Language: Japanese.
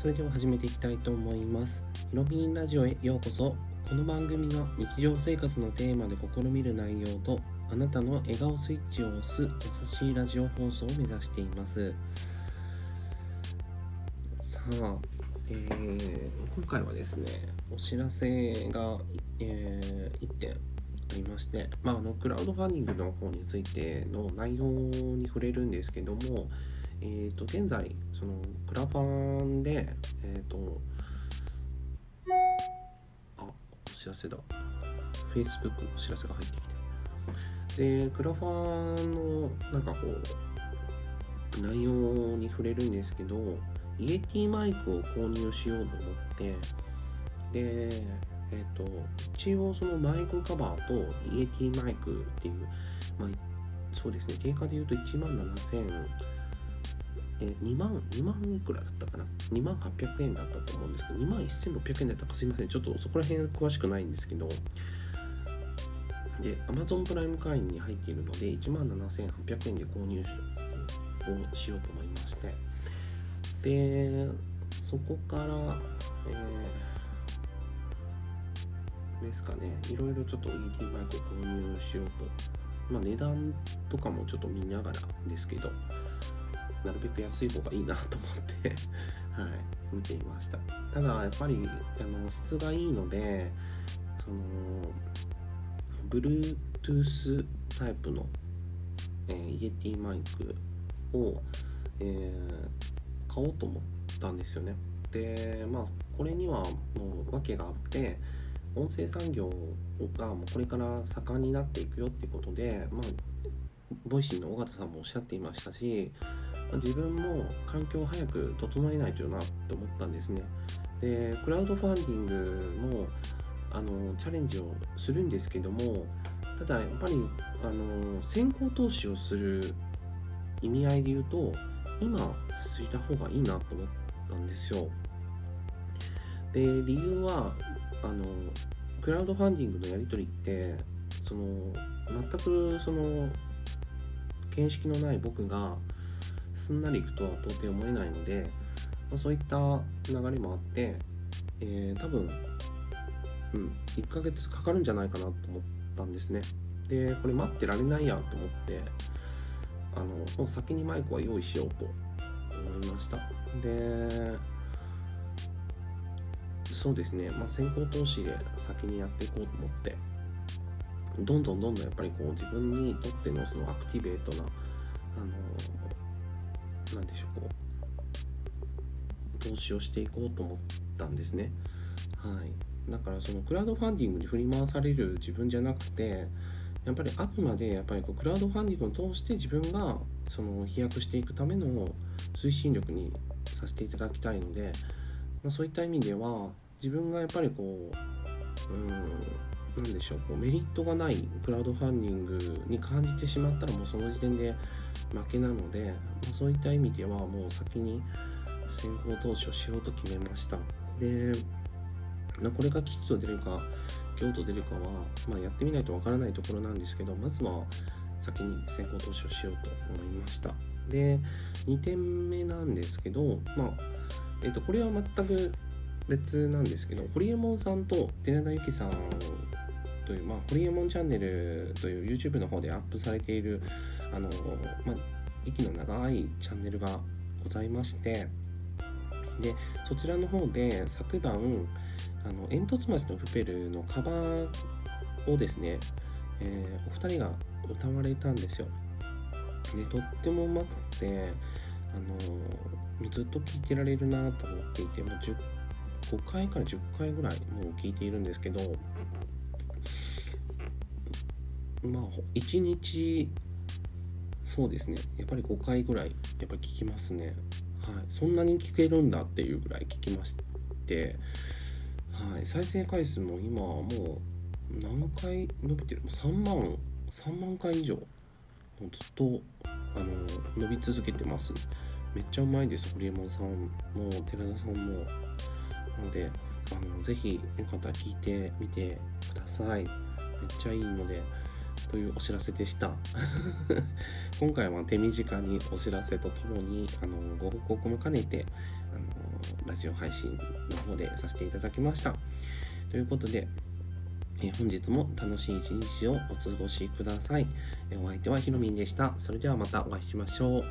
それでは始めていきたいと思います。ヒロビンラジオへようこそ。この番組は日常生活のテーマで試みる内容とあなたの笑顔スイッチを押す優しいラジオ放送を目指しています。さあ、えー、今回はですねお知らせが、えー、1点ありまして、まあ、あのクラウドファンディングの方についての内容に触れるんですけども、えー、と現在そのクラファンでえっ、ー、とあお知らせだ。Facebook お知らせが入ってきて。でクラファンのなんかこう内容に触れるんですけどイエティマイクを購入しようと思ってでえっ、ー、と一応そのマイクカバーとイエティマイクっていうまあそうですね定価で言うと1万7000円えー、2万、2万いくらだったかな ?2 万800円だったと思うんですけど、2万1600円だったかすいません。ちょっとそこら辺詳しくないんですけど、で、Amazon プライム会員に入っているので、1万7800円で購入をしようと思いまして、で、そこから、えー、ですかね、いろいろちょっと ED マイクを購入しようと、まあ値段とかもちょっと見ながらですけど、なるべく安い方がいいなと思って はい、見ていました。ただやっぱりあの質がいいのでその Bluetooth タイプの、えー、イエティマイクを、えー、買おうと思ったんですよね。でまあこれにはもう訳があって音声産業がもうこれから盛んになっていくよっていうことでまあ Voicyの緒方さんもおっしゃっていましたし自分も環境を早く整えないとなって思ったんですね。でクラウドファンディングもあのチャレンジをするんですけどもただやっぱりあの先行投資をする意味合いで言うと今ついた方がいいなと思ったんですよ。で理由はあのクラウドファンディングのやり取りってその全くその見識のない僕がすんなりいくとは到底思えないので、まあ、そういった流れもあって、えー、多分、うん、1ヶ月かかるんじゃないかなと思ったんですね。でこれ待ってられないやと思ってあのもう先にマイクは用意しようと思いました。でそうですね、まあ、先行投資で先にやっていこうと思ってどんどんどんどんやっぱりこう自分にとってのそのアクティベートなあの何でしょうこう。投資をしていこうと思ったんですね。はい。だからそのクラウドファンディングに振り回される自分じゃなくてやっぱりあくまでやっぱりこうクラウドファンディングを通して自分がその飛躍していくための推進力にさせていただきたいので、まあ、そういった意味では自分がやっぱりこううん何でしょうこうメリットがないクラウドファンディングに感じてしまったらもうその時点で負けなので、まあ、そういった意味ではもう先に先行投資をしようと決めました。でこれが吉と出るか京と出るかは、まあ、やってみないとわからないところなんですけどまずは先に先行投資をしようと思いました。で2点目なんですけどまあえっ、とこれは全く別なんですけどホリエモンさんと寺田由紀さんという、まあ、ホリエモンチャンネルという YouTube の方でアップされているあの、まあ、息の長いチャンネルがございましてでそちらの方で昨晩あの煙突町のプペルのカバーをですね、えー、お二人が歌われたんですよ。でとってもうまくてあのずっと聴いてられるなと思っていてもう10 5回から10回ぐらいもう聞いているんですけどまあ1日そうですね。やっぱり5回ぐらいやっぱり聞きますね。はい。そんなに聞けるんだっていうぐらい聞きましてはい。再生回数も今もう何回伸びてる？3万3万回以上もうずっとあの伸び続けてます。めっちゃうまいです。ホリエモンさんも寺田さんも。のであのぜひよかったら聞いてみてくださいめっちゃいいのでというお知らせでした 今回は手短にお知らせとともにあのご報告も兼ねてあのラジオ配信の方でさせていただきましたということでえ本日も楽しい一日をお過ごしください。えお相手はひろみんでした。それではまたお会いしましょう。